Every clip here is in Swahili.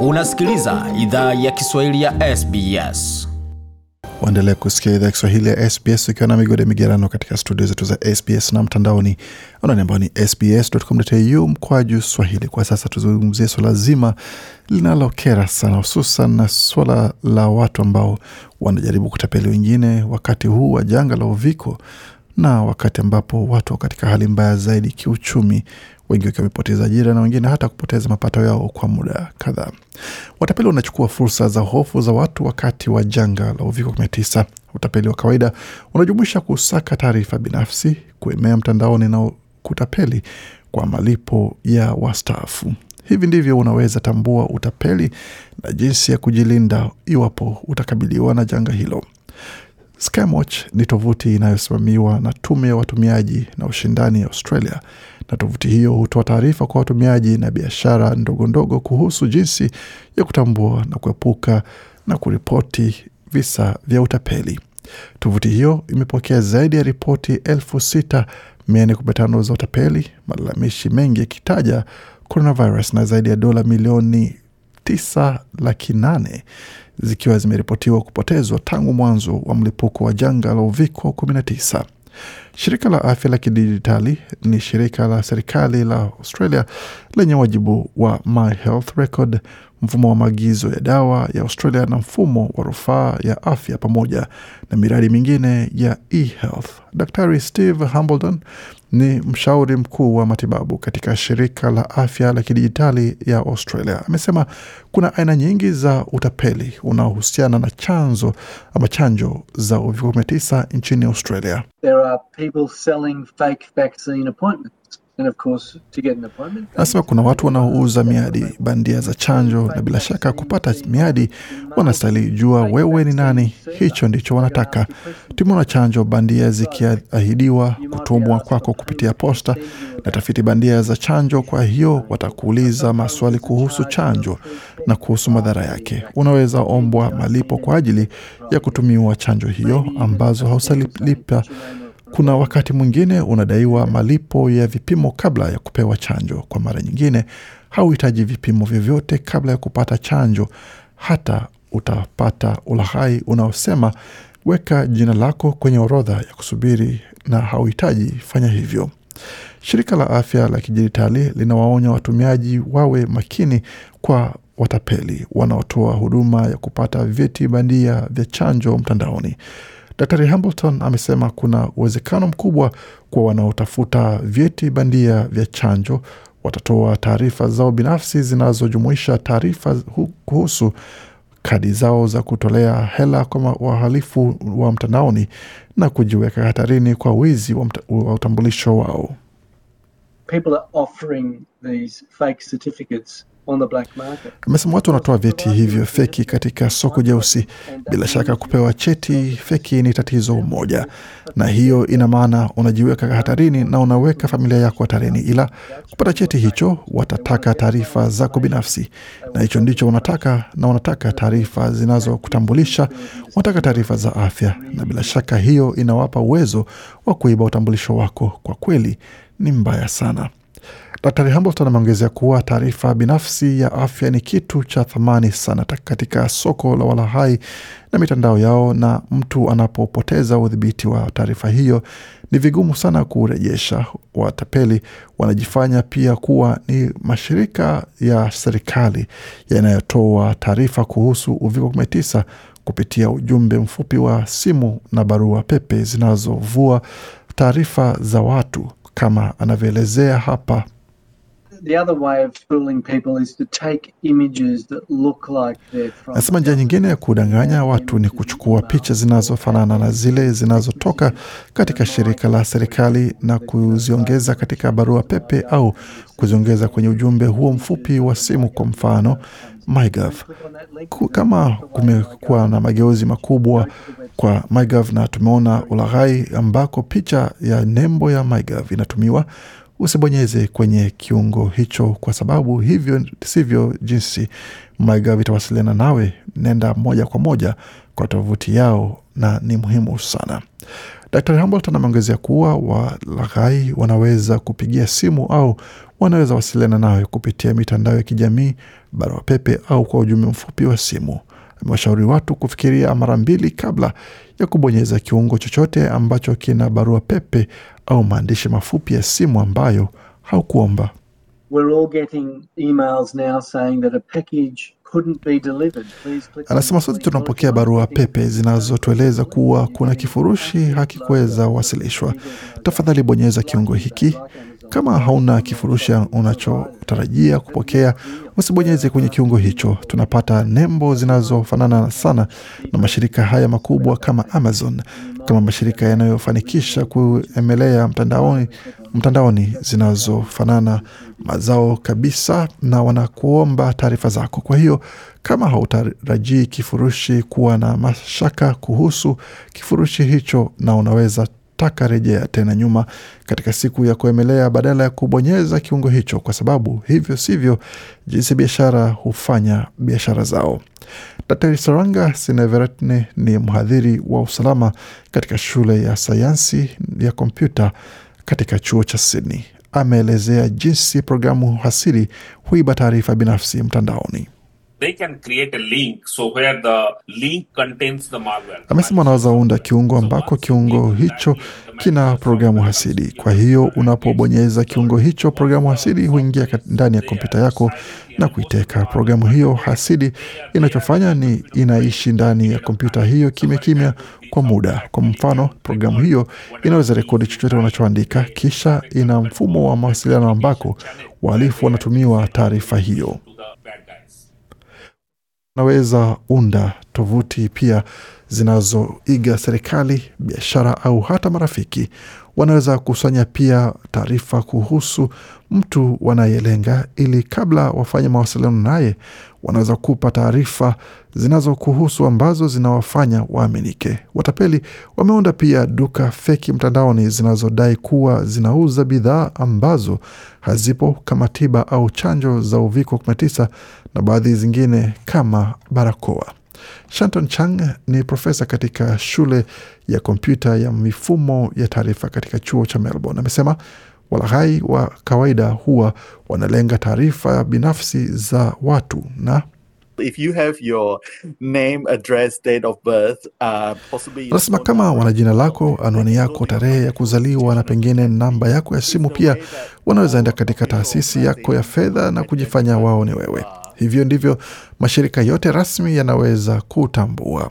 Unasikiliza idhaa ya Kiswahili ya SBS. Waendelea kusikia idhaa ya Kiswahili ya SBS ukiwa na migode migerano katika studio zetu za SBS na mtandaoni anani ambao ni sbs.com.au mkwaju swahili. Kwa sasa tuzungumzie swala zima linalokera sana, hususan na swala la watu ambao wanajaribu kutapeli wengine wakati huu wa janga la uviko na wakati ambapo watu katika hali mbaya zaidi kiuchumi, wengi wakiwa wamepoteza ajira na wengine hata kupoteza mapato yao kwa muda kadhaa. Watapeli wanachukua fursa za hofu za watu wakati wa janga la uviko 19. Utapeli wa kawaida unajumuisha kusaka taarifa binafsi, kuemea mtandaoni na kutapeli kwa malipo ya wastaafu. Hivi ndivyo unaweza tambua utapeli na jinsi ya kujilinda iwapo utakabiliwa na janga hilo. Scamwatch ni tovuti inayosimamiwa na tume ya watumiaji na ushindani ya Australia, na tovuti hiyo hutoa taarifa kwa watumiaji na biashara ndogo ndogo kuhusu jinsi ya kutambua na kuepuka na kuripoti visa vya utapeli. Tovuti hiyo imepokea zaidi ya ripoti elfu sita mia nne kumi na tano za utapeli, malalamishi mengi yakitaja coronavirus na zaidi ya dola milioni tisa laki nane zikiwa zimeripotiwa kupotezwa tangu mwanzo wa mlipuko wa janga la uviko 19. Shirika la afya la kidijitali ni shirika la serikali la Australia lenye wajibu wa My Health Record, mfumo wa maagizo ya dawa ya Australia na mfumo wa rufaa ya afya pamoja na miradi mingine ya eHealth. Daktari Steve Hambledon ni mshauri mkuu wa matibabu katika shirika la afya la kidijitali ya Australia. Amesema kuna aina nyingi za utapeli unaohusiana na chanzo ama chanjo za uviko 19 nchini Australia. There are people selling fake vaccine appointments. Anasema kuna watu wanaouza miadi bandia za chanjo, na bila shaka kupata miadi wanastahili jua wewe ni nani. Hicho ndicho wanataka. Tumeona chanjo bandia zikiahidiwa kutumwa kwako kupitia posta na tafiti bandia za chanjo. Kwa hiyo watakuuliza maswali kuhusu chanjo na kuhusu madhara yake. Unaweza ombwa malipo kwa ajili ya kutumiwa chanjo hiyo ambazo hausalipa kuna wakati mwingine unadaiwa malipo ya vipimo kabla ya kupewa chanjo. Kwa mara nyingine, hauhitaji vipimo vyovyote kabla ya kupata chanjo. Hata utapata ulaghai unaosema weka jina lako kwenye orodha ya kusubiri, na hauhitaji fanya hivyo. Shirika la afya la kidijitali linawaonya watumiaji wawe makini kwa watapeli wanaotoa huduma ya kupata vyeti bandia vya chanjo mtandaoni. Dr Hamilton amesema kuna uwezekano mkubwa kwa wanaotafuta vyeti bandia vya chanjo watatoa taarifa zao binafsi zinazojumuisha taarifa kuhusu kadi zao za kutolea hela kwa wahalifu wa mtandaoni na kujiweka hatarini kwa wizi wa, wa utambulisho wao. people are offering these fake certificates Amesema watu wanatoa vyeti hivyo feki katika soko jeusi. Bila shaka kupewa cheti feki ni tatizo moja, na hiyo ina maana unajiweka hatarini na unaweka familia yako hatarini. Ila kupata cheti hicho, watataka taarifa zako binafsi, na hicho ndicho wanataka, na wanataka taarifa zinazokutambulisha, wanataka taarifa za afya, na bila shaka hiyo inawapa uwezo wa kuiba utambulisho wako. Kwa kweli ni mbaya sana. Daktari Hambleton ameongezea kuwa taarifa binafsi ya afya ni kitu cha thamani sana katika soko la walahai na mitandao yao, na mtu anapopoteza udhibiti wa taarifa hiyo ni vigumu sana kurejesha. Watapeli wanajifanya pia kuwa ni mashirika ya serikali yanayotoa taarifa kuhusu uviko 19 kupitia ujumbe mfupi wa simu na barua pepe zinazovua taarifa za watu kama anavyoelezea hapa. The other way of fooling people is to take images that look like they're from. Nasema njia nyingine ya kudanganya watu ni kuchukua picha zinazofanana na zile zinazotoka katika shirika la serikali na kuziongeza katika barua pepe au kuziongeza kwenye ujumbe huo mfupi wa simu, kwa mfano MyGov. Kama kumekuwa na mageuzi makubwa kwa MyGov na tumeona ulaghai ambako picha ya nembo ya MyGov inatumiwa, usibonyeze kwenye kiungo hicho, kwa sababu hivyo sivyo jinsi MyGov itawasiliana nawe. Nenda moja kwa moja kwa tovuti yao na ni muhimu sana. Dr Hambleton ameongezea kuwa walaghai wanaweza kupigia simu au wanaweza wasiliana nawe kupitia mitandao ya kijamii, barua pepe au kwa ujumbe mfupi wa simu. Amewashauri watu kufikiria mara mbili kabla ya kubonyeza kiungo chochote ambacho kina barua pepe au maandishi mafupi ya simu ambayo haukuomba. We're all getting emails now saying that a package couldn't be delivered. Please click on Anasema sote tunapokea barua pepe zinazotueleza kuwa kuna kifurushi hakikuweza wasilishwa. Tafadhali bonyeza kiungo hiki. Kama hauna kifurushi unachotarajia kupokea, usibonyeze kwenye kiungo hicho. Tunapata nembo zinazofanana sana na mashirika haya makubwa kama Amazon, kama mashirika yanayofanikisha kuemelea mtandaoni, mtandaoni zinazofanana mazao kabisa, na wanakuomba taarifa zako. Kwa hiyo kama hautarajii kifurushi kuwa na mashaka kuhusu kifurushi hicho, na unaweza taka rejea tena nyuma katika siku ya kuemelea badala ya kubonyeza kiungo hicho, kwa sababu hivyo sivyo jinsi biashara hufanya biashara zao. Daktari Saranga Sineveratne ni mhadhiri wa usalama katika shule ya sayansi ya kompyuta katika chuo cha Sydney. Ameelezea jinsi programu hasiri huiba taarifa binafsi mtandaoni. They can create a link so where the link contains the malware. Amesema wanaweza unda kiungo ambako kiungo hicho kina programu hasidi. Kwa hiyo unapobonyeza kiungo hicho, programu hasidi huingia ndani ya kompyuta yako na kuiteka. Programu hiyo hasidi inachofanya ni inaishi ndani ya kompyuta hiyo kimya kimya kwa muda. Kwa mfano, programu hiyo inaweza rekodi chochote unachoandika, kisha ina mfumo wa mawasiliano ambako wahalifu wanatumiwa taarifa hiyo. Unaweza unda tovuti pia zinazoiga serikali, biashara au hata marafiki. Wanaweza kusanya pia taarifa kuhusu mtu wanayelenga, ili kabla wafanye mawasiliano naye, wanaweza kupa taarifa zinazokuhusu ambazo zinawafanya waaminike. Watapeli wameunda pia duka feki mtandaoni zinazodai kuwa zinauza bidhaa ambazo hazipo kama tiba au chanjo za uviko 19 na baadhi zingine kama barakoa. Shanton Chang ni profesa katika shule ya kompyuta ya mifumo ya taarifa katika chuo cha Melbourne. Amesema walaghai wa kawaida huwa wanalenga taarifa binafsi za watu na if you have your name, address, date of birth, uh, anasema kama wana jina lako, anwani yako, tarehe ya kuzaliwa na pengine namba yako ya simu, pia wanaweza enda katika taasisi yako ya fedha na kujifanya wao ni wewe. Hivyo ndivyo mashirika yote rasmi yanaweza kutambua.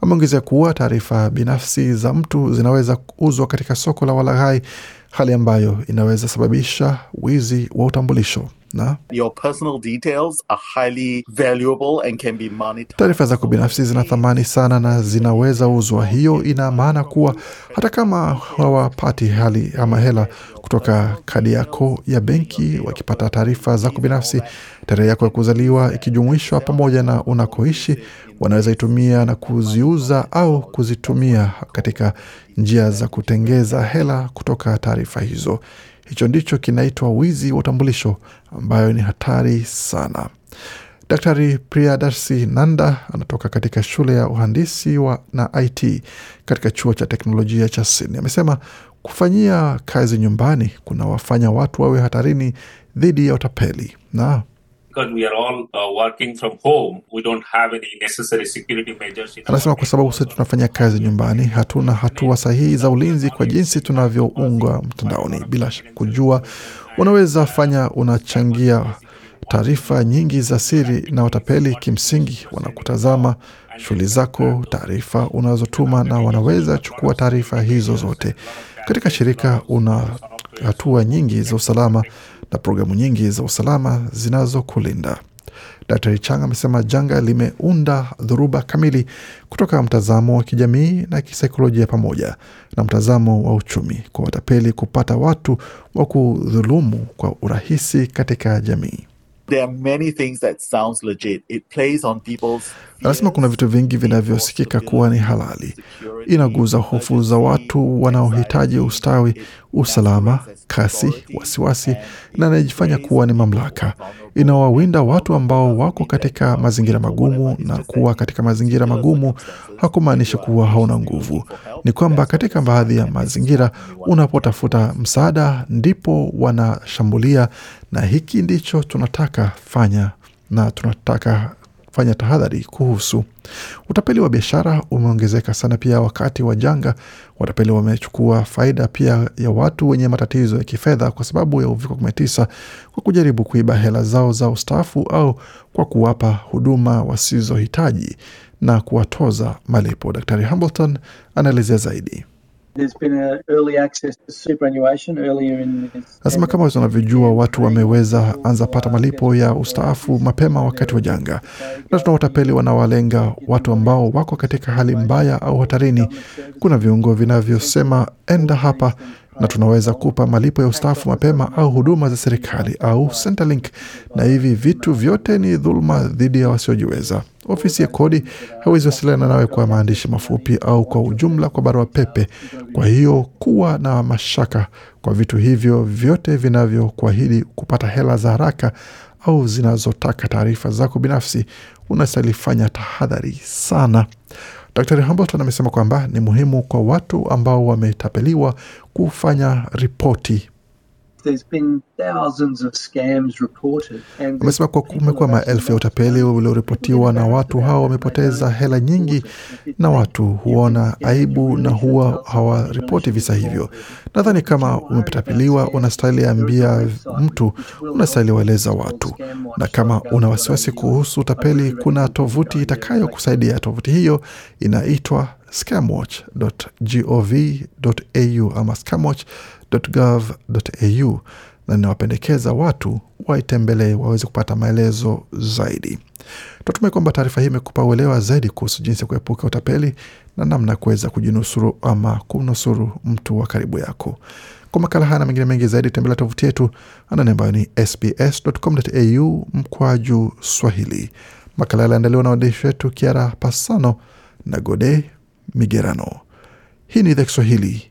Ameongezea kuwa taarifa binafsi za mtu zinaweza kuuzwa katika soko la walaghai, hali ambayo inaweza sababisha wizi wa utambulisho na your personal details are highly valuable and can be monetized. taarifa zako binafsi zina thamani sana na zinaweza uzwa. Hiyo ina maana kuwa hata kama hawapati hali ama hela kutoka kadi yako ya benki, wakipata taarifa zako binafsi, tarehe yako ya kuzaliwa ikijumuishwa pamoja na unakoishi, wanaweza itumia na kuziuza au kuzitumia katika njia za kutengeza hela kutoka taarifa hizo. Hicho ndicho kinaitwa wizi wa utambulisho, ambayo ni hatari sana. Daktari Priyadarshi Nanda anatoka katika shule ya uhandisi wa na IT katika chuo cha teknolojia cha Sydney. Amesema kufanyia kazi nyumbani kunawafanya watu wawe hatarini dhidi ya utapeli na Because we are all uh, working from home, we don't have any necessary security measures. Anasema kwa sababu sisi tunafanya kazi nyumbani, hatuna hatua sahihi za ulinzi kwa jinsi tunavyounga mtandaoni. Bila kujua, unaweza fanya unachangia taarifa nyingi za siri na watapeli. Kimsingi wanakutazama shughuli zako, taarifa unazotuma, na wanaweza chukua taarifa hizo zote. Katika shirika una hatua nyingi za usalama na programu nyingi za usalama zinazokulinda. Dr Chang amesema janga limeunda dhoruba kamili kutoka mtazamo wa kijamii na kisaikolojia pamoja na mtazamo wa uchumi kwa watapeli kupata watu wa kudhulumu kwa urahisi katika jamii. There are many things that sounds legit. It plays on people's Anasema kuna vitu vingi vinavyosikika kuwa ni halali, inaguza hofu za watu wanaohitaji ustawi, usalama, kasi, wasiwasi na inajifanya kuwa ni mamlaka. Inawawinda watu ambao wako katika mazingira magumu, na kuwa katika mazingira magumu hakumaanishi kuwa hauna nguvu. Ni kwamba katika baadhi ya mazingira unapotafuta msaada ndipo wanashambulia, na hiki ndicho tunataka fanya na tunataka fanya tahadhari kuhusu. Utapeli wa biashara umeongezeka sana pia wakati wa janga. Watapeli wamechukua faida pia ya watu wenye matatizo ya kifedha kwa sababu ya uviko 19 kwa kujaribu kuiba hela zao za ustaafu au kwa kuwapa huduma wasizohitaji na kuwatoza malipo. Daktari Hambleton anaelezea zaidi. There's been a early access to superannuation earlier in this. Kama tunavyojua, watu wameweza anza pata malipo ya ustaafu mapema wakati wa janga, na tuna watapeli wanawalenga watu ambao wako katika hali mbaya au hatarini. Kuna viungo vinavyosema enda hapa na tunaweza kupa malipo ya ustaafu mapema au huduma za serikali au Centrelink, na hivi vitu vyote ni dhuluma dhidi ya wasiojiweza. Ofisi ya kodi hawezi wasiliana nawe kwa maandishi mafupi au kwa ujumla kwa barua pepe. Kwa hiyo kuwa na mashaka kwa vitu hivyo vyote vinavyokuahidi kupata hela za haraka au zinazotaka taarifa zako binafsi, unastahili fanya tahadhari sana. Dr Hamilton amesema kwamba ni muhimu kwa watu ambao wametapeliwa kufanya ripoti. Amesema kuwa kumekuwa maelfu ya utapeli ulioripotiwa na watu hao wamepoteza hela nyingi, na watu huona aibu na huwa hawaripoti visa hivyo. Nadhani kama umetapeliwa, unastahili ambia mtu, unastahili waeleza watu, na kama una wasiwasi kuhusu utapeli, kuna tovuti itakayokusaidia. Tovuti hiyo inaitwa scamwatch.gov.au ama scamwatch.gov.au na ninawapendekeza watu waitembelee waweze kupata maelezo zaidi. Tunatumai kwamba taarifa hii imekupa uelewa zaidi kuhusu jinsi ya kuepuka utapeli na namna ya kuweza kujinusuru ama kunusuru mtu wa karibu yako. Kwa makala haya na mengine mengi zaidi, tembelea tovuti yetu anani ambayo ni sbs.com.au mkwaju Swahili. Makala yaliandaliwa na waandishi wetu Kiara Pasano na Gode Migerano. Hii ni idhaa Kiswahili